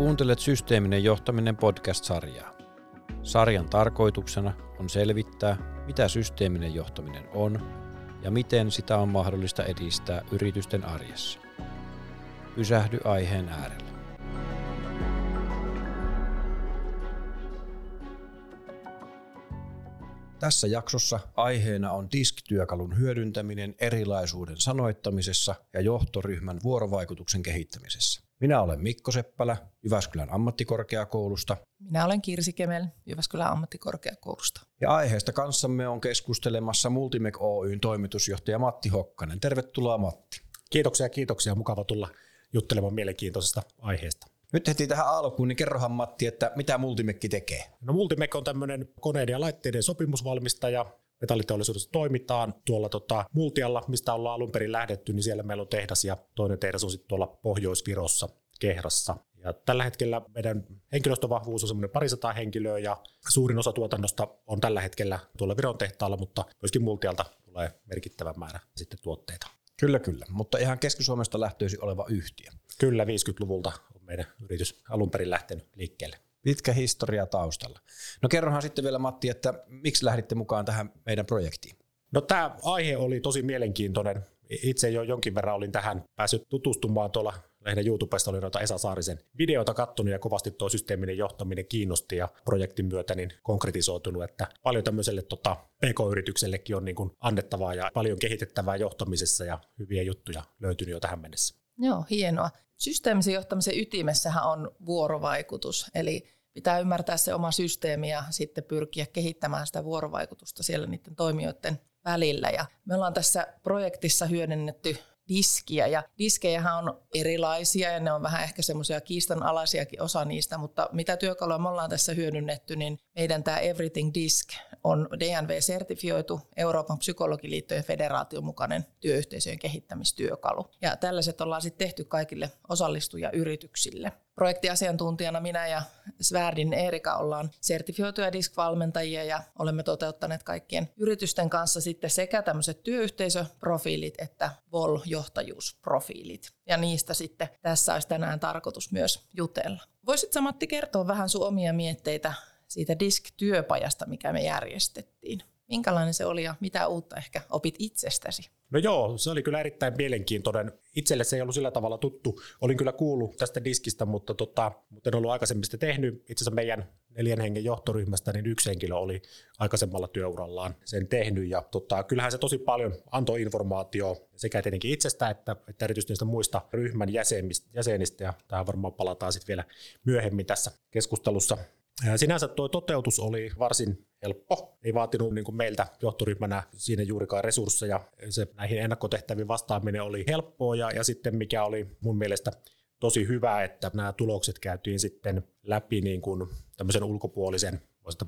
Kuuntelet Systeeminen johtaminen podcast-sarjaa. Sarjan tarkoituksena on selvittää, mitä systeeminen johtaminen on ja miten sitä on mahdollista edistää yritysten arjessa. Pysähdy aiheen äärelle. Tässä jaksossa aiheena on disk-työkalun hyödyntäminen erilaisuuden sanoittamisessa ja johtoryhmän vuorovaikutuksen kehittämisessä. Minä olen Mikko Seppälä Jyväskylän ammattikorkeakoulusta. Minä olen Kirsi Kemel Jyväskylän ammattikorkeakoulusta. Ja aiheesta kanssamme on keskustelemassa Multimec Oyn toimitusjohtaja Matti Hokkanen. Tervetuloa Matti. Kiitoksia kiitoksia. Mukava tulla juttelemaan mielenkiintoisesta aiheesta. Nyt heti tähän alkuun, niin kerrohan Matti, että mitä Multimekki tekee? No Multimec on tämmöinen koneiden ja laitteiden sopimusvalmistaja. Metalliteollisuudessa toimitaan tuolla tota, Multialla, mistä ollaan alun perin lähdetty, niin siellä meillä on tehdas ja toinen tehdas on sitten tuolla Pohjois-Virossa, Kehrassa. Ja tällä hetkellä meidän henkilöstövahvuus on semmoinen parisataa henkilöä ja suurin osa tuotannosta on tällä hetkellä tuolla Viron tehtaalla, mutta myöskin Multialta tulee merkittävä määrä sitten tuotteita. Kyllä, kyllä. Mutta ihan Keski-Suomesta lähtöisi oleva yhtiö. Kyllä, 50-luvulta on meidän yritys alun perin lähtenyt liikkeelle. Pitkä historia taustalla. No kerrohan sitten vielä Matti, että miksi lähditte mukaan tähän meidän projektiin? No tämä aihe oli tosi mielenkiintoinen. Itse jo jonkin verran olin tähän päässyt tutustumaan tuolla lehden YouTubesta oli noita Esa Saarisen videoita kattonut ja kovasti tuo systeeminen johtaminen kiinnosti ja projektin myötä niin konkretisoitunut, että paljon tämmöiselle tota, PK-yrityksellekin on niin kuin annettavaa ja paljon kehitettävää johtamisessa ja hyviä juttuja löytynyt jo tähän mennessä. Joo, hienoa. Systeemisen johtamisen ytimessähän on vuorovaikutus, eli pitää ymmärtää se oma systeemi ja sitten pyrkiä kehittämään sitä vuorovaikutusta siellä niiden toimijoiden välillä. Ja me ollaan tässä projektissa hyödynnetty diskiä. Ja diskejähän on erilaisia ja ne on vähän ehkä semmoisia kiistanalaisiakin osa niistä, mutta mitä työkaluja me ollaan tässä hyödynnetty, niin meidän tämä Everything Disk on DNV-sertifioitu Euroopan psykologiliittojen federaation mukainen työyhteisöjen kehittämistyökalu. Ja tällaiset ollaan sitten tehty kaikille osallistujayrityksille. Projektiasiantuntijana minä ja Svärdin Erika ollaan sertifioituja diskvalmentajia ja olemme toteuttaneet kaikkien yritysten kanssa sitten sekä tämmöiset työyhteisöprofiilit että VOL-johtajuusprofiilit. Ja niistä sitten tässä olisi tänään tarkoitus myös jutella. Voisitko Matti kertoa vähän sun omia mietteitä siitä disk-työpajasta, mikä me järjestettiin? Minkälainen se oli ja mitä uutta ehkä opit itsestäsi? No joo, se oli kyllä erittäin mielenkiintoinen. Itselle se ei ollut sillä tavalla tuttu. Olin kyllä kuullut tästä diskistä, mutta, tota, mutta en ollut aikaisemmin sitä tehnyt. Itse asiassa meidän neljän hengen johtoryhmästä niin yksi henkilö oli aikaisemmalla työurallaan sen tehnyt. Ja tota, kyllähän se tosi paljon antoi informaatiota sekä tietenkin itsestä että, että erityisesti niistä muista ryhmän jäsenistä. Ja tähän varmaan palataan sitten vielä myöhemmin tässä keskustelussa. Sinänsä tuo toteutus oli varsin helppo, ei vaatinut niin kuin meiltä johtoryhmänä siinä juurikaan resursseja. Se näihin ennakkotehtäviin vastaaminen oli helppoa ja, ja sitten mikä oli mun mielestä tosi hyvä, että nämä tulokset käytiin sitten läpi niin kuin tämmöisen ulkopuolisen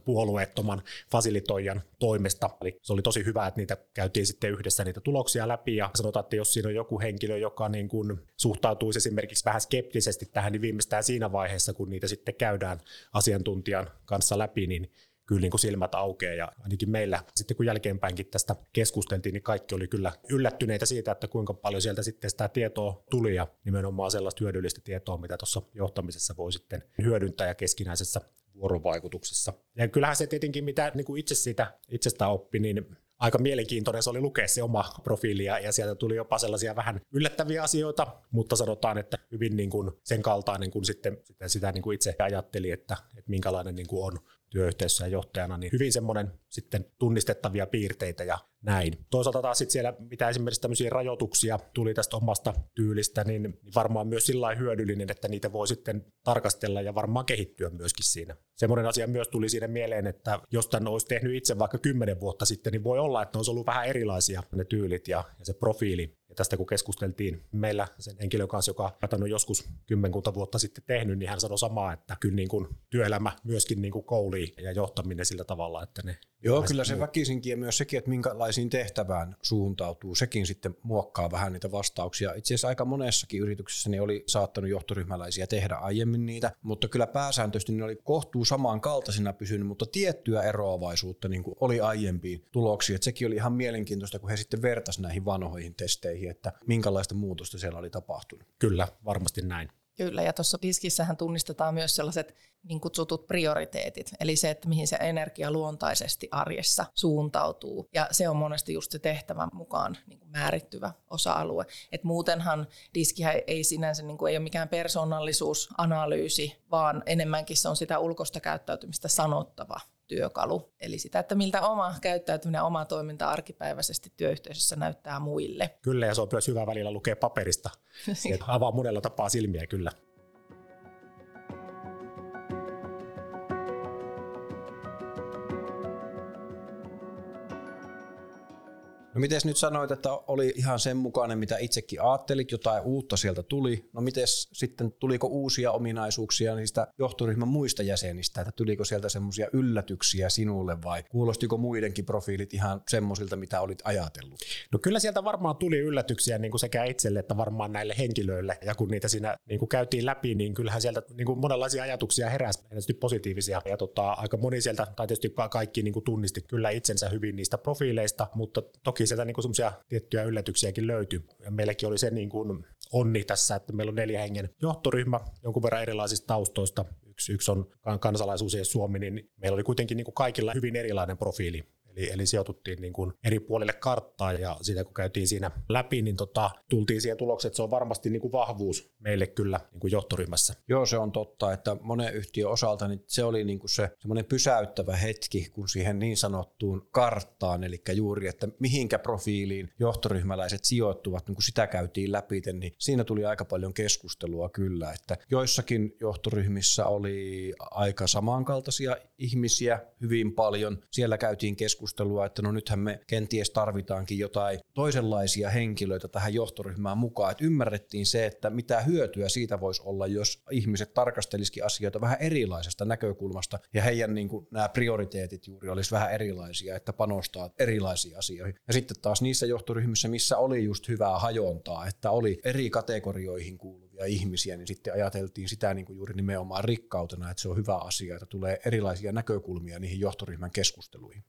puolueettoman fasilitoijan toimesta. Eli se oli tosi hyvä, että niitä käytiin sitten yhdessä niitä tuloksia läpi ja sanotaan, että jos siinä on joku henkilö, joka niin kuin suhtautuisi esimerkiksi vähän skeptisesti tähän, niin viimeistään siinä vaiheessa, kun niitä sitten käydään asiantuntijan kanssa läpi, niin kyllä niin kuin silmät aukeaa ja ainakin meillä sitten kun jälkeenpäinkin tästä keskusteltiin, niin kaikki oli kyllä yllättyneitä siitä, että kuinka paljon sieltä sitten sitä tietoa tuli ja nimenomaan sellaista hyödyllistä tietoa, mitä tuossa johtamisessa voi sitten hyödyntää ja keskinäisessä vuorovaikutuksessa. Ja kyllähän se tietenkin, mitä niin kuin itse siitä itsestä oppi, niin aika mielenkiintoinen se oli lukea se oma profiili ja sieltä tuli jopa sellaisia vähän yllättäviä asioita, mutta sanotaan, että hyvin niin kuin sen kaltainen kuin sitten sitä, sitä niin kuin itse ajatteli, että, että minkälainen niin kuin on työyhteisössä ja johtajana, niin hyvin semmoinen sitten tunnistettavia piirteitä ja näin. Toisaalta taas sitten siellä, mitä esimerkiksi tämmöisiä rajoituksia tuli tästä omasta tyylistä, niin varmaan myös sillä hyödyllinen, että niitä voi sitten tarkastella ja varmaan kehittyä myöskin siinä. Semmoinen asia myös tuli siinä mieleen, että jos tämän olisi tehnyt itse vaikka kymmenen vuotta sitten, niin voi olla, että ne olisi ollut vähän erilaisia ne tyylit ja, ja se profiili. Ja tästä kun keskusteltiin meillä sen henkilön kanssa, joka on joskus kymmenkunta vuotta sitten tehnyt, niin hän sanoi samaa, että kyllä niin kuin työelämä myöskin niin kuin koulii ja johtaminen sillä tavalla, että ne Joo, kyllä se väkisinkin ja myös sekin, että minkälaisiin tehtävään suuntautuu, sekin sitten muokkaa vähän niitä vastauksia. Itse asiassa aika monessakin yrityksessä niin oli saattanut johtoryhmäläisiä tehdä aiemmin niitä, mutta kyllä pääsääntöisesti ne oli kohtuu samankaltaisina pysynyt, mutta tiettyä eroavaisuutta niin kuin oli aiempiin tuloksiin. Että sekin oli ihan mielenkiintoista, kun he sitten vertasivat näihin vanhoihin testeihin, että minkälaista muutosta siellä oli tapahtunut. Kyllä, varmasti näin. Kyllä, ja tuossa diskissähän tunnistetaan myös sellaiset niin kutsutut prioriteetit, eli se, että mihin se energia luontaisesti arjessa suuntautuu. Ja se on monesti just se tehtävän mukaan niin kuin määrittyvä osa-alue. Et muutenhan diskihän ei sinänsä niin kuin, ei ole mikään persoonallisuusanalyysi, vaan enemmänkin se on sitä ulkoista käyttäytymistä sanottava työkalu. Eli sitä, että miltä oma käyttäytyminen oma toiminta arkipäiväisesti työyhteisössä näyttää muille. Kyllä, ja se on myös hyvä välillä lukea paperista. Se avaa monella tapaa silmiä kyllä. No miten nyt sanoit, että oli ihan sen mukainen, mitä itsekin ajattelit, jotain uutta sieltä tuli. No miten sitten, tuliko uusia ominaisuuksia niistä johtoryhmän muista jäsenistä, että tuliko sieltä semmoisia yllätyksiä sinulle vai kuulostiko muidenkin profiilit ihan semmoisilta, mitä olit ajatellut? No kyllä sieltä varmaan tuli yllätyksiä niin kuin sekä itselle että varmaan näille henkilöille. Ja kun niitä siinä niin kuin käytiin läpi, niin kyllähän sieltä niin kuin monenlaisia ajatuksia heräsi, tietysti positiivisia. Ja tota, aika moni sieltä, tai tietysti kaikki niin kuin tunnisti kyllä itsensä hyvin niistä profiileista, mutta toki toki sieltä niin semmoisia tiettyjä yllätyksiäkin löytyi. Ja meilläkin oli se niin kuin onni tässä, että meillä on neljä hengen johtoryhmä jonkun verran erilaisista taustoista. Yksi, yksi on kansalaisuus ja Suomi, niin meillä oli kuitenkin niin kuin kaikilla hyvin erilainen profiili. Eli, eli sijoituttiin niin kuin eri puolille karttaa ja siitä kun käytiin siinä läpi, niin tota, tultiin siihen tulokseen, että se on varmasti niin kuin vahvuus meille kyllä niin kuin johtoryhmässä. Joo, se on totta, että monen yhtiön osalta niin se oli niin kuin se semmoinen pysäyttävä hetki, kun siihen niin sanottuun karttaan, eli juuri, että mihinkä profiiliin johtoryhmäläiset sijoittuvat, niin kun sitä käytiin läpi, niin siinä tuli aika paljon keskustelua kyllä, että joissakin johtoryhmissä oli aika samankaltaisia ihmisiä hyvin paljon, siellä käytiin keskustelua keskustelua, että no nythän me kenties tarvitaankin jotain toisenlaisia henkilöitä tähän johtoryhmään mukaan, että ymmärrettiin se, että mitä hyötyä siitä voisi olla, jos ihmiset tarkastelisikin asioita vähän erilaisesta näkökulmasta ja heidän niin kuin, nämä prioriteetit juuri olisi vähän erilaisia, että panostaa erilaisiin asioihin. Ja sitten taas niissä johtoryhmissä, missä oli just hyvää hajontaa, että oli eri kategorioihin kuuluvia ihmisiä, niin sitten ajateltiin sitä niin kuin juuri nimenomaan rikkautena, että se on hyvä asia, että tulee erilaisia näkökulmia niihin johtoryhmän keskusteluihin.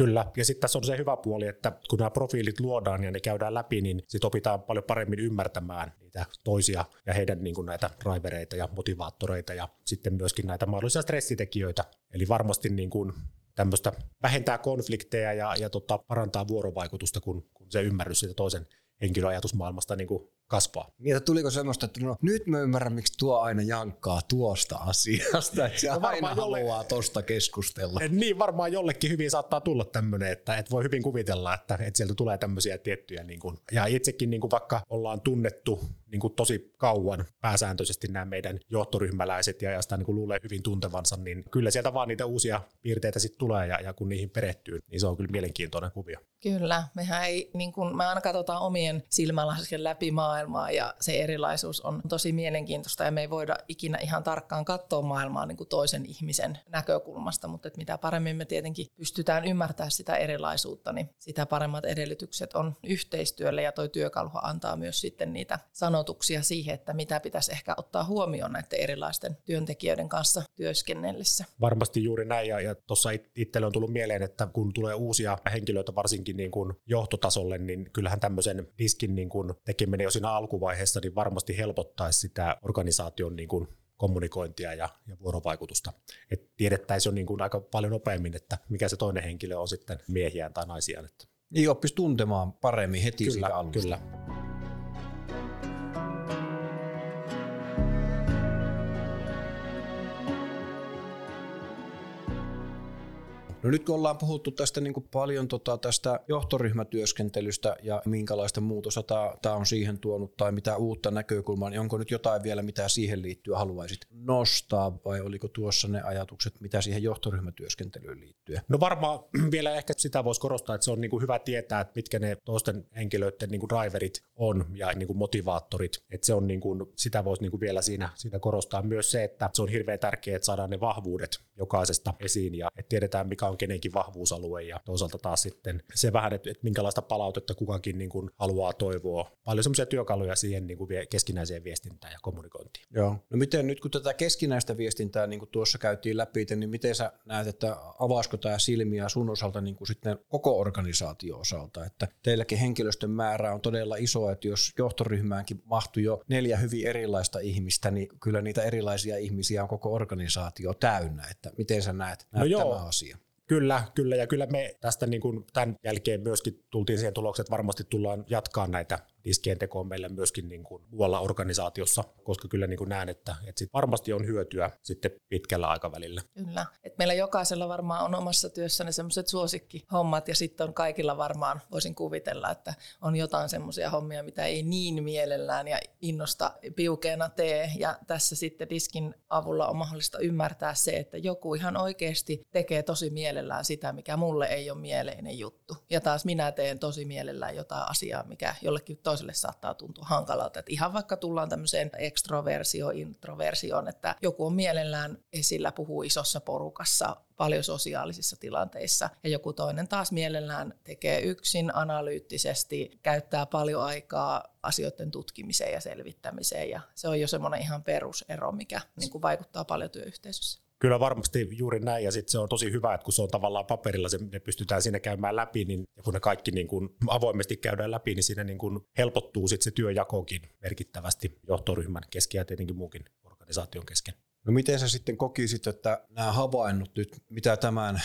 Kyllä, ja sitten tässä on se hyvä puoli, että kun nämä profiilit luodaan ja ne käydään läpi, niin sitten opitaan paljon paremmin ymmärtämään niitä toisia ja heidän niin kuin näitä drivereita ja motivaattoreita ja sitten myöskin näitä mahdollisia stressitekijöitä. Eli varmasti niin kuin tämmöistä vähentää konflikteja ja, ja tota, parantaa vuorovaikutusta, kun, kun se ymmärrys siitä toisen henkilöajatusmaailmasta niin kuin kasvaa. Niin, että tuliko semmoista, että no, nyt mä ymmärrän, miksi tuo aina jankkaa tuosta asiasta, että se no aina jolle... haluaa tuosta keskustella. Niin, varmaan jollekin hyvin saattaa tulla tämmöinen, että, että voi hyvin kuvitella, että, että sieltä tulee tämmöisiä tiettyjä, niin kuin, ja itsekin niin kuin vaikka ollaan tunnettu niin kuin tosi kauan pääsääntöisesti nämä meidän johtoryhmäläiset ja, ja sitä niin kuin luulee hyvin tuntevansa, niin kyllä sieltä vaan niitä uusia piirteitä sitten tulee ja, ja kun niihin perehtyy, niin se on kyllä mielenkiintoinen kuvio. Kyllä, mehän ei, niin kuin, me aina katsotaan omien silmälasken läpi maailmaa ja se erilaisuus on tosi mielenkiintoista ja me ei voida ikinä ihan tarkkaan katsoa maailmaa niin kuin toisen ihmisen näkökulmasta, mutta että mitä paremmin me tietenkin pystytään ymmärtämään sitä erilaisuutta, niin sitä paremmat edellytykset on yhteistyölle ja toi työkalu antaa myös sitten niitä sanotuksia siihen, että mitä pitäisi ehkä ottaa huomioon näiden erilaisten työntekijöiden kanssa työskennellessä. Varmasti juuri näin ja, ja tuossa itselle on tullut mieleen, että kun tulee uusia henkilöitä varsinkin niin kuin johtotasolle, niin kyllähän tämmöisen diskin niin kuin tekeminen jo siinä alkuvaiheessa niin varmasti helpottaisi sitä organisaation niin kuin kommunikointia ja, ja vuorovaikutusta. Et tiedettäisiin jo niin kuin aika paljon nopeammin, että mikä se toinen henkilö on sitten miehiään tai naisiaan. Niin oppisi tuntemaan paremmin heti kyllä, siitä alusta. Kyllä. No nyt kun ollaan puhuttu tästä niin kuin paljon tota, tästä johtoryhmätyöskentelystä ja minkälaista muutosta tämä on siihen tuonut tai mitä uutta näkökulmaa, niin onko nyt jotain vielä, mitä siihen liittyy haluaisit nostaa vai oliko tuossa ne ajatukset, mitä siihen johtoryhmätyöskentelyyn liittyy? No varmaan vielä ehkä sitä voisi korostaa, että se on niin kuin hyvä tietää, että mitkä ne toisten henkilöiden niin kuin driverit on ja niin kuin motivaattorit. Että se on niin kuin, sitä voisi niin kuin vielä siinä, siinä korostaa myös se, että se on hirveän tärkeää, että saadaan ne vahvuudet jokaisesta esiin ja että tiedetään, mikä kenenkin vahvuusalue ja toisaalta taas sitten se vähän, että, että minkälaista palautetta kukakin niin kuin haluaa toivoa. Paljon semmoisia työkaluja siihen niin kuin keskinäiseen viestintään ja kommunikointiin. Joo. No miten nyt kun tätä keskinäistä viestintää niin kuin tuossa käytiin läpi, niin miten sä näet, että avaisiko tämä silmiä sun osalta niin kuin sitten koko organisaatio osalta, että teilläkin henkilöstön määrä on todella iso, että jos johtoryhmäänkin mahtui jo neljä hyvin erilaista ihmistä, niin kyllä niitä erilaisia ihmisiä on koko organisaatio täynnä, että miten sä näet, näet no joo. tämä asia? Kyllä, kyllä, ja kyllä me tästä niin kuin tämän jälkeen myöskin tultiin siihen tulokseen, että varmasti tullaan jatkaa näitä diskien tekoa meillä myöskin niin kuin muualla organisaatiossa, koska kyllä niin kuin näen, että, että sit varmasti on hyötyä sitten pitkällä aikavälillä. Kyllä, että meillä jokaisella varmaan on omassa työssäni semmoiset suosikkihommat ja sitten on kaikilla varmaan, voisin kuvitella, että on jotain semmoisia hommia, mitä ei niin mielellään ja innosta piukeena tee. Ja tässä sitten diskin avulla on mahdollista ymmärtää se, että joku ihan oikeasti tekee tosi mielellään sitä, mikä mulle ei ole mieleinen juttu ja taas minä teen tosi mielellään jotain asiaa, mikä jollekin toiselle saattaa tuntua hankalalta. Että ihan vaikka tullaan tämmöiseen ekstroversio, introversioon, että joku on mielellään esillä, puhuu isossa porukassa, paljon sosiaalisissa tilanteissa ja joku toinen taas mielellään tekee yksin analyyttisesti, käyttää paljon aikaa asioiden tutkimiseen ja selvittämiseen ja se on jo semmoinen ihan perusero, mikä niin kuin vaikuttaa paljon työyhteisössä. Kyllä varmasti juuri näin, ja sitten se on tosi hyvä, että kun se on tavallaan paperilla, se, ne pystytään siinä käymään läpi, niin ja kun ne kaikki niin kuin avoimesti käydään läpi, niin siinä niin kuin helpottuu sitten se työjakokin merkittävästi johtoryhmän kesken ja tietenkin muukin organisaation kesken. No miten sä sitten kokisit, että nämä havainnut nyt, mitä tämän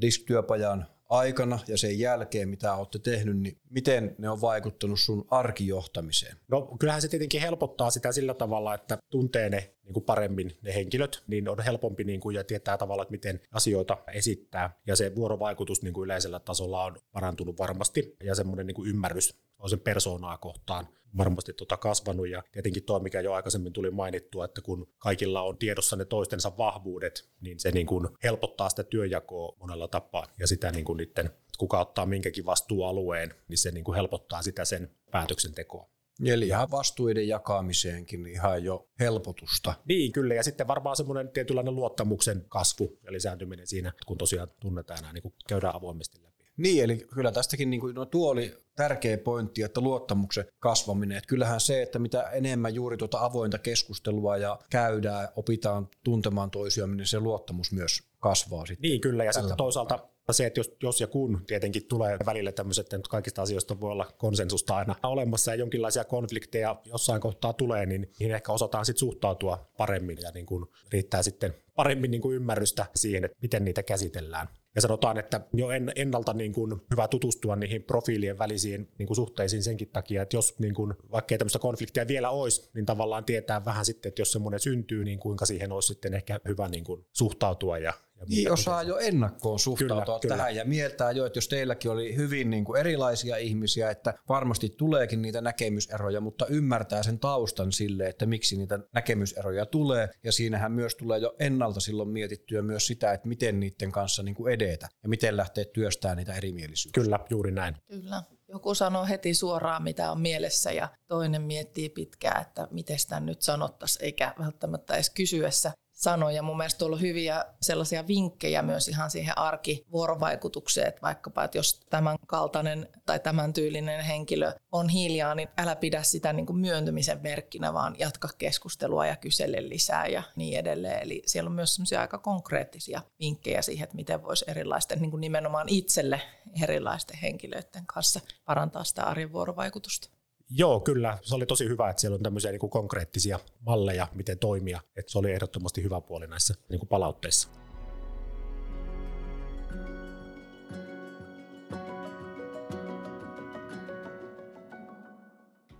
disk-työpajan aikana ja sen jälkeen, mitä olette tehnyt, niin miten ne on vaikuttanut sun arkijohtamiseen? No kyllähän se tietenkin helpottaa sitä sillä tavalla, että tuntee ne niin kuin paremmin ne henkilöt, niin on helpompi niin kuin, ja tietää tavalla, että miten asioita esittää. Ja se vuorovaikutus niin kuin yleisellä tasolla on parantunut varmasti ja semmoinen niin kuin ymmärrys sen persoonaa kohtaan varmasti tota kasvanut ja tietenkin tuo, mikä jo aikaisemmin tuli mainittua, että kun kaikilla on tiedossa ne toistensa vahvuudet, niin se niin kuin helpottaa sitä työjakoa monella tapaa ja sitä niin kuin niiden, kuka ottaa minkäkin vastuualueen, niin se niin kuin helpottaa sitä sen päätöksentekoa. Eli ihan vastuiden jakamiseenkin ihan jo helpotusta. Niin, kyllä. Ja sitten varmaan semmoinen tietynlainen luottamuksen kasvu ja lisääntyminen siinä, kun tosiaan tunnetaan nämä, niin kuin käydään avoimesti läpi. Niin, eli kyllä tästäkin niin kuin, no, tuo oli tärkeä pointti, että luottamuksen kasvaminen. Että kyllähän se, että mitä enemmän juuri tuota avointa keskustelua ja käydään, opitaan tuntemaan toisiaan, niin se luottamus myös kasvaa sitten. Niin, kyllä. Ja sitten toisaalta se, että jos, jos ja kun tietenkin tulee välillä tämmöiset, että kaikista asioista voi olla konsensusta aina olemassa ja jonkinlaisia konflikteja jossain kohtaa tulee, niin niihin ehkä osataan sitten suhtautua paremmin ja niin kuin riittää sitten paremmin niin kuin ymmärrystä siihen, että miten niitä käsitellään. Ja sanotaan, että jo en, ennalta niin kuin hyvä tutustua niihin profiilien välisiin niin kuin suhteisiin senkin takia, että jos niin kuin, vaikka ei tämmöistä konfliktia vielä olisi, niin tavallaan tietää vähän sitten, että jos semmoinen syntyy, niin kuinka siihen olisi sitten ehkä hyvä niin kuin suhtautua ja niin osaa jo ennakkoon suhtautua kyllä, tähän kyllä. ja mieltää jo, että jos teilläkin oli hyvin niin kuin erilaisia ihmisiä, että varmasti tuleekin niitä näkemyseroja, mutta ymmärtää sen taustan sille, että miksi niitä näkemyseroja tulee ja siinähän myös tulee jo ennalta silloin mietittyä myös sitä, että miten niiden kanssa niin kuin edetä ja miten lähteä työstämään niitä erimielisyyksiä. Kyllä, juuri näin. Kyllä. Joku sanoo heti suoraan, mitä on mielessä ja toinen miettii pitkään, että miten sitä nyt sanottaisiin, eikä välttämättä edes kysyessä sanoja. Mun mielestä on hyviä sellaisia vinkkejä myös ihan siihen arkivuorovaikutukseen, että vaikkapa, että jos tämän kaltainen tai tämän tyylinen henkilö on hiljaa, niin älä pidä sitä niin kuin myöntymisen merkkinä, vaan jatka keskustelua ja kysele lisää ja niin edelleen. Eli siellä on myös sellaisia aika konkreettisia vinkkejä siihen, että miten voisi erilaisten, niin kuin nimenomaan itselle erilaisten henkilöiden kanssa parantaa sitä arjen vuorovaikutusta. Joo, kyllä. Se oli tosi hyvä, että siellä on tämmöisiä niin kuin konkreettisia malleja, miten toimia. Että se oli ehdottomasti hyvä puoli näissä niin kuin palautteissa.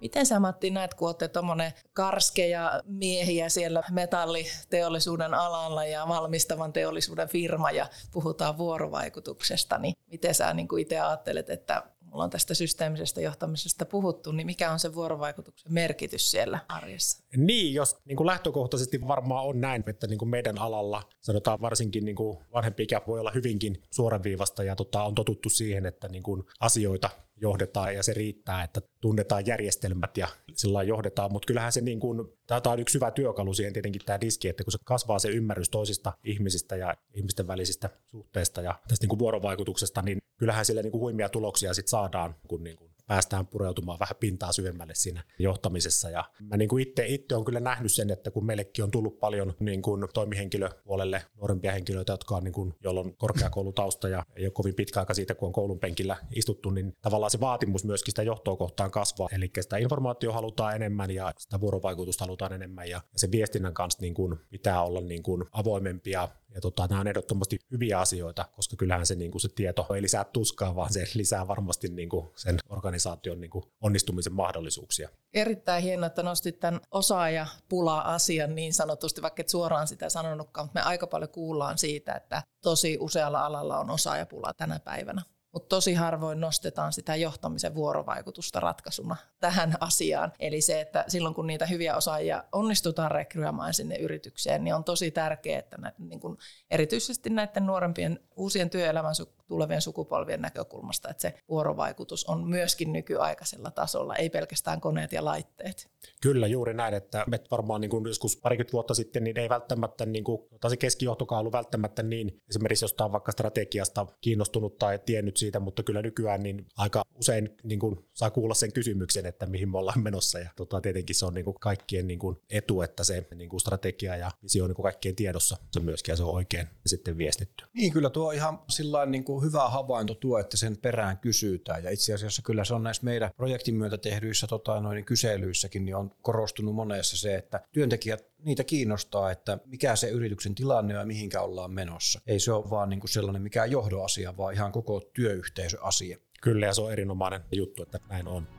Miten sä Matti näet, kun olette tuommoinen karskeja miehiä siellä metalliteollisuuden alalla ja valmistavan teollisuuden firma ja puhutaan vuorovaikutuksesta, niin miten sä niin itse ajattelet, että mulla on tästä systeemisestä johtamisesta puhuttu, niin mikä on se vuorovaikutuksen merkitys siellä arjessa? Niin, jos niin kuin lähtökohtaisesti varmaan on näin, että niin kuin meidän alalla, sanotaan varsinkin niin kuin vanhempi ikä voi olla hyvinkin suoraviivasta ja tota, on totuttu siihen, että niin kuin asioita johdetaan ja se riittää, että tunnetaan järjestelmät ja sillä johdetaan, mutta kyllähän se niin kuin, tämä on yksi hyvä työkalu siihen tietenkin tämä diski, että kun se kasvaa se ymmärrys toisista ihmisistä ja ihmisten välisistä suhteista ja tästä niin kuin vuorovaikutuksesta, niin kyllähän sille niin kuin huimia tuloksia sit saadaan, kun niin kuin päästään pureutumaan vähän pintaa syvemmälle siinä johtamisessa. Ja mä niin kuin itse, itse on kyllä nähnyt sen, että kun meillekin on tullut paljon niin kuin toimihenkilöpuolelle nuorempia henkilöitä, jotka on, niin kuin, joilla on korkeakoulutausta ja ei ole kovin pitkä aika siitä, kun on koulun penkillä istuttu, niin tavallaan se vaatimus myöskin sitä johtoa kohtaan kasvaa. Eli sitä informaatio halutaan enemmän ja sitä vuorovaikutusta halutaan enemmän ja se viestinnän kanssa niin kuin pitää olla niin kuin avoimempia ja tota, nämä on ehdottomasti hyviä asioita, koska kyllähän se, niin kuin se tieto ei lisää tuskaa, vaan se lisää varmasti niin kuin sen organisaation niin kuin onnistumisen mahdollisuuksia. Erittäin hienoa, että nostit tämän osaajapula-asian niin sanotusti, vaikka et suoraan sitä sanonutkaan, mutta me aika paljon kuullaan siitä, että tosi usealla alalla on osaajapula tänä päivänä mutta tosi harvoin nostetaan sitä johtamisen vuorovaikutusta ratkaisuna tähän asiaan. Eli se, että silloin kun niitä hyviä osaajia onnistutaan rekryämään sinne yritykseen, niin on tosi tärkeää, että nä, niin kun erityisesti näiden nuorempien uusien työelämän tulevien sukupolvien näkökulmasta, että se vuorovaikutus on myöskin nykyaikaisella tasolla, ei pelkästään koneet ja laitteet. Kyllä, juuri näin, että me varmaan niin kuin joskus parikymmentä vuotta sitten niin ei välttämättä, niin kuin, tai se keskijohtokaan ollut välttämättä niin esimerkiksi jostain vaikka strategiasta kiinnostunut tai tiennyt siitä, mutta kyllä nykyään niin aika usein niin kuin, saa kuulla sen kysymyksen, että mihin me ollaan menossa ja tota, tietenkin se on niin kuin kaikkien niin kuin, etu, että se niin kuin strategia ja visio on niin kuin kaikkien tiedossa se myöskin ja se on oikein sitten viestitty. Niin, kyllä tuo ihan sillä niin kuin hyvä havainto tuo, että sen perään kysytään. Ja itse asiassa kyllä se on näissä meidän projektin myötä tehdyissä tota, noin kyselyissäkin niin on korostunut monessa se, että työntekijät niitä kiinnostaa, että mikä se yrityksen tilanne on ja mihinkä ollaan menossa. Ei se ole vaan niin kuin sellainen mikään johdoasia, vaan ihan koko työyhteisöasia. Kyllä, ja se on erinomainen juttu, että näin on.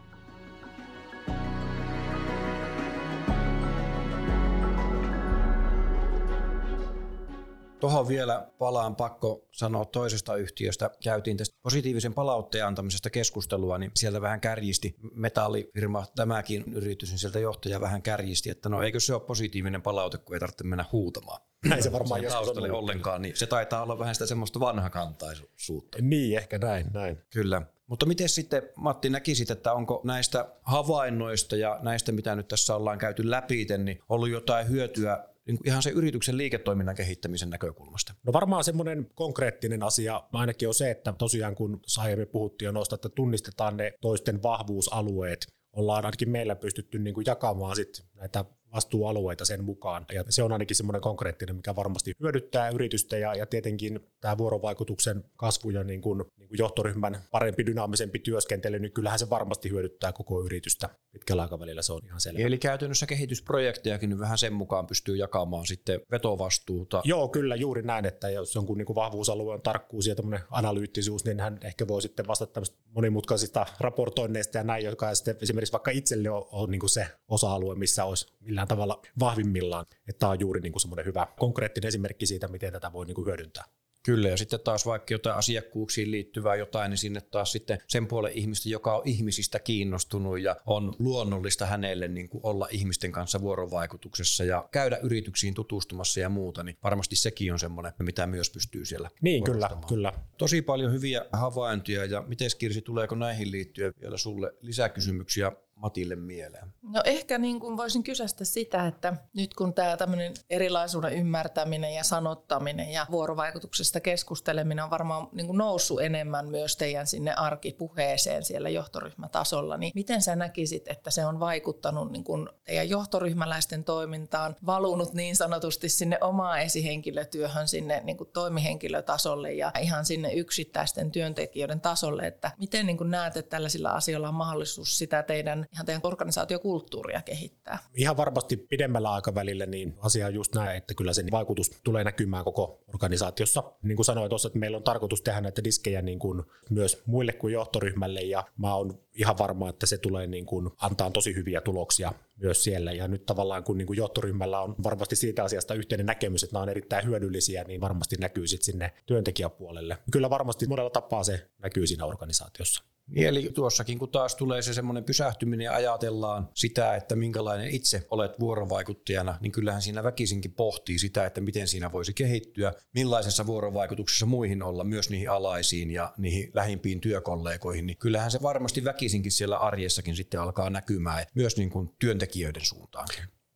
Tuohon vielä palaan pakko sanoa toisesta yhtiöstä. Käytiin tästä positiivisen palautteen antamisesta keskustelua, niin sieltä vähän kärjisti metallifirma, tämäkin yritys, niin sieltä johtaja vähän kärjisti, että no eikö se ole positiivinen palaute, kun ei tarvitse mennä huutamaan. Näin se varmaan joskus on ollenkaan, niin se taitaa olla vähän sitä semmoista vanhakantaisuutta. Niin, ehkä näin, näin. Kyllä. Mutta miten sitten Matti näkisit, että onko näistä havainnoista ja näistä, mitä nyt tässä ollaan käyty läpi, niin ollut jotain hyötyä niin kuin ihan se yrityksen liiketoiminnan kehittämisen näkökulmasta? No varmaan semmoinen konkreettinen asia ainakin on se, että tosiaan kun aiemmin puhuttiin jo noista, että tunnistetaan ne toisten vahvuusalueet, ollaan ainakin meillä pystytty niin kuin jakamaan sit näitä vastuualueita sen mukaan. Ja se on ainakin semmoinen konkreettinen, mikä varmasti hyödyttää yritystä ja, ja tietenkin tämä vuorovaikutuksen kasvu ja niin kuin, niin kuin johtoryhmän parempi, dynaamisempi työskentely, niin kyllähän se varmasti hyödyttää koko yritystä pitkällä aikavälillä, se on ihan selvä. Eli käytännössä kehitysprojektejakin niin vähän sen mukaan pystyy jakamaan sitten vetovastuuta. Joo, kyllä juuri näin, että jos jonkun niin kuin vahvuusalue on tarkkuus ja analyyttisuus, niin hän ehkä voi sitten vastata tämmöistä monimutkaisista raportoinneista ja näin, jotka sitten esimerkiksi vaikka itselle on, on niin se osa-alue, missä olisi millään tavalla vahvimmillaan. Että tämä on juuri niin semmoinen hyvä konkreettinen esimerkki siitä, miten tätä voi niin hyödyntää. Kyllä, ja sitten taas vaikka jotain asiakkuuksiin liittyvää jotain, niin sinne taas sitten sen puolen ihmistä, joka on ihmisistä kiinnostunut ja on luonnollista hänelle niin kuin olla ihmisten kanssa vuorovaikutuksessa ja käydä yrityksiin tutustumassa ja muuta, niin varmasti sekin on semmoinen, mitä myös pystyy siellä Niin, kyllä, kyllä. Tosi paljon hyviä havaintoja, ja miten Kirsi, tuleeko näihin liittyen vielä sulle lisäkysymyksiä Matille mieleen? No ehkä niin kuin voisin kysästä sitä, että nyt kun tämä tämmöinen erilaisuuden ymmärtäminen ja sanottaminen ja vuorovaikutuksesta keskusteleminen on varmaan niin kuin noussut enemmän myös teidän sinne arkipuheeseen siellä johtoryhmätasolla, niin miten sä näkisit, että se on vaikuttanut niin kuin teidän johtoryhmäläisten toimintaan, valunut niin sanotusti sinne omaa esihenkilötyöhön sinne niin kuin toimihenkilötasolle ja ihan sinne yksittäisten työntekijöiden tasolle, että miten niin kuin näet, että tällaisilla asioilla on mahdollisuus sitä teidän ihan teidän organisaatiokulttuuria kehittää? Ihan varmasti pidemmällä aikavälillä niin asia on just näin, että kyllä se vaikutus tulee näkymään koko organisaatiossa. Niin kuin sanoin tuossa, että meillä on tarkoitus tehdä näitä diskejä niin kuin myös muille kuin johtoryhmälle ja mä oon ihan varma, että se tulee niin kuin antaa tosi hyviä tuloksia myös siellä. Ja nyt tavallaan kun niin kuin johtoryhmällä on varmasti siitä asiasta yhteinen näkemys, että nämä on erittäin hyödyllisiä, niin varmasti näkyy sitten sinne työntekijäpuolelle. Kyllä varmasti monella tapaa se näkyy siinä organisaatiossa. Niin, eli tuossakin kun taas tulee se semmoinen pysähtyminen ja ajatellaan sitä, että minkälainen itse olet vuorovaikuttajana, niin kyllähän siinä väkisinkin pohtii sitä, että miten siinä voisi kehittyä, millaisessa vuorovaikutuksessa muihin olla, myös niihin alaisiin ja niihin lähimpiin työkollegoihin, niin kyllähän se varmasti väkisinkin siellä arjessakin sitten alkaa näkymään, myös niin kuin työntekijöiden suuntaan.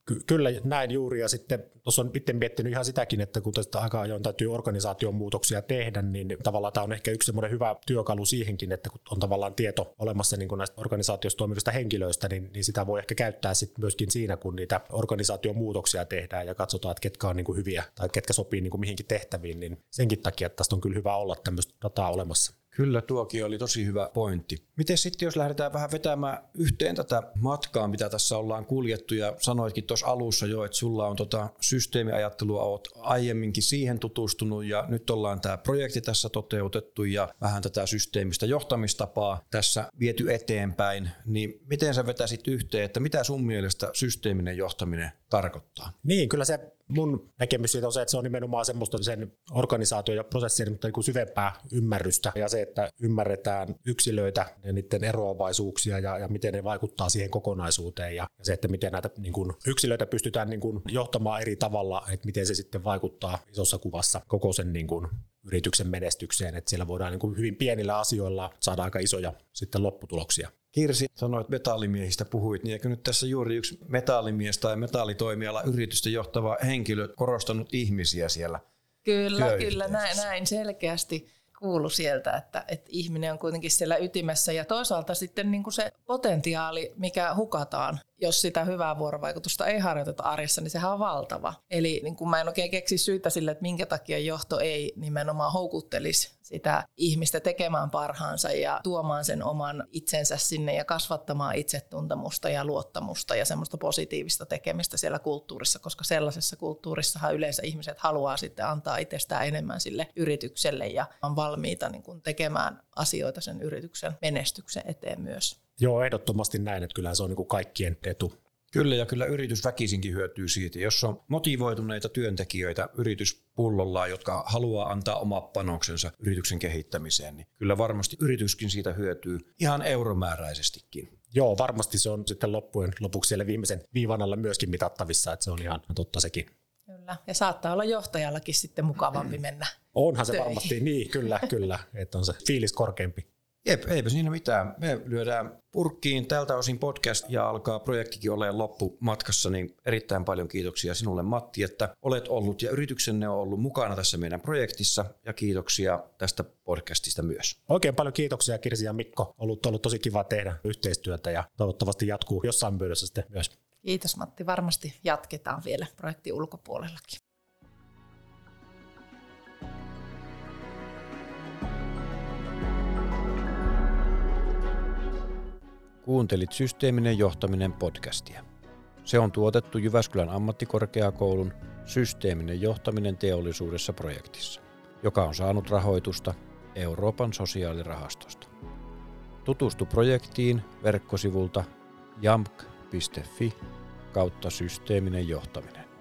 Ky- kyllä näin juuri, ja sitten tuossa on itse miettinyt ihan sitäkin, että kun tästä aika ajoin täytyy organisaation muutoksia tehdä, niin tavallaan tämä on ehkä yksi semmoinen hyvä työkalu siihenkin, että kun on tavallaan tieto olemassa niin näistä organisaatiossa toimivista henkilöistä, niin, niin sitä voi ehkä käyttää sitten myöskin siinä, kun niitä organisaation muutoksia tehdään ja katsotaan, että ketkä on niin kuin hyviä tai ketkä sopii niin kuin mihinkin tehtäviin, niin senkin takia että tästä on kyllä hyvä olla tämmöistä dataa olemassa. Kyllä, tuokin oli tosi hyvä pointti. Miten sitten, jos lähdetään vähän vetämään yhteen tätä matkaa, mitä tässä ollaan kuljettu, ja sanoitkin tuossa alussa jo, että sulla on tota systeemiajattelua, olet aiemminkin siihen tutustunut, ja nyt ollaan tämä projekti tässä toteutettu, ja vähän tätä systeemistä johtamistapaa tässä viety eteenpäin, niin miten sä vetäisit yhteen, että mitä sun mielestä systeeminen johtaminen tarkoittaa? Niin, kyllä se mun näkemys siitä on se, että se on nimenomaan semmoista sen organisaatio- ja prosessien niin kuin syvempää ymmärrystä ja se, että ymmärretään yksilöitä ja niiden eroavaisuuksia ja, ja miten ne vaikuttaa siihen kokonaisuuteen ja, ja se, että miten näitä niin kuin yksilöitä pystytään niin kuin johtamaan eri tavalla, että miten se sitten vaikuttaa isossa kuvassa koko sen niin kuin yrityksen menestykseen, että siellä voidaan niin kuin hyvin pienillä asioilla saada aika isoja sitten lopputuloksia. Kirsi, sanoit metallimiehistä puhuit, niin eikö nyt tässä juuri yksi metallimies tai metallitoimiala yritystä johtava henkilö korostanut ihmisiä siellä Kyllä, kyllä, näin, näin selkeästi kuulu sieltä, että, että ihminen on kuitenkin siellä ytimessä. Ja toisaalta sitten niin kuin se potentiaali, mikä hukataan, jos sitä hyvää vuorovaikutusta ei harjoiteta arjessa, niin sehän on valtava. Eli niin kuin mä en oikein keksi syytä sille, että minkä takia johto ei nimenomaan houkuttelisi sitä ihmistä tekemään parhaansa ja tuomaan sen oman itsensä sinne ja kasvattamaan itsetuntemusta ja luottamusta ja semmoista positiivista tekemistä siellä kulttuurissa, koska sellaisessa kulttuurissahan yleensä ihmiset haluaa sitten antaa itsestään enemmän sille yritykselle ja on valmiita niin kuin tekemään asioita sen yrityksen menestyksen eteen myös. Joo, ehdottomasti näin, että kyllähän se on niin kuin kaikkien etu. Kyllä, ja kyllä yritys väkisinkin hyötyy siitä. Jos on motivoituneita työntekijöitä yrityspullolla, jotka haluaa antaa oma panoksensa yrityksen kehittämiseen, niin kyllä varmasti yrityskin siitä hyötyy ihan euromääräisestikin. Joo, varmasti se on sitten loppujen lopuksi siellä viimeisen viivan alla myöskin mitattavissa, että se on ihan totta sekin. Kyllä, ja saattaa olla johtajallakin sitten mukavampi mennä Onhan se töihin. varmasti, niin kyllä, kyllä, että on se fiilis korkeampi. Jep, eipä siinä mitään. Me lyödään purkkiin tältä osin podcast ja alkaa projektikin olemaan loppumatkassa, niin erittäin paljon kiitoksia sinulle Matti, että olet ollut ja yrityksenne on ollut mukana tässä meidän projektissa ja kiitoksia tästä podcastista myös. Oikein paljon kiitoksia Kirsi ja Mikko. On ollut, ollut tosi kiva tehdä yhteistyötä ja toivottavasti jatkuu jossain myöydessä sitten myös. Kiitos Matti. Varmasti jatketaan vielä projektin ulkopuolellakin. Kuuntelit Systeeminen johtaminen podcastia. Se on tuotettu Jyväskylän ammattikorkeakoulun Systeeminen johtaminen teollisuudessa projektissa, joka on saanut rahoitusta Euroopan sosiaalirahastosta. Tutustu projektiin verkkosivulta jamk.fi kautta systeeminen johtaminen.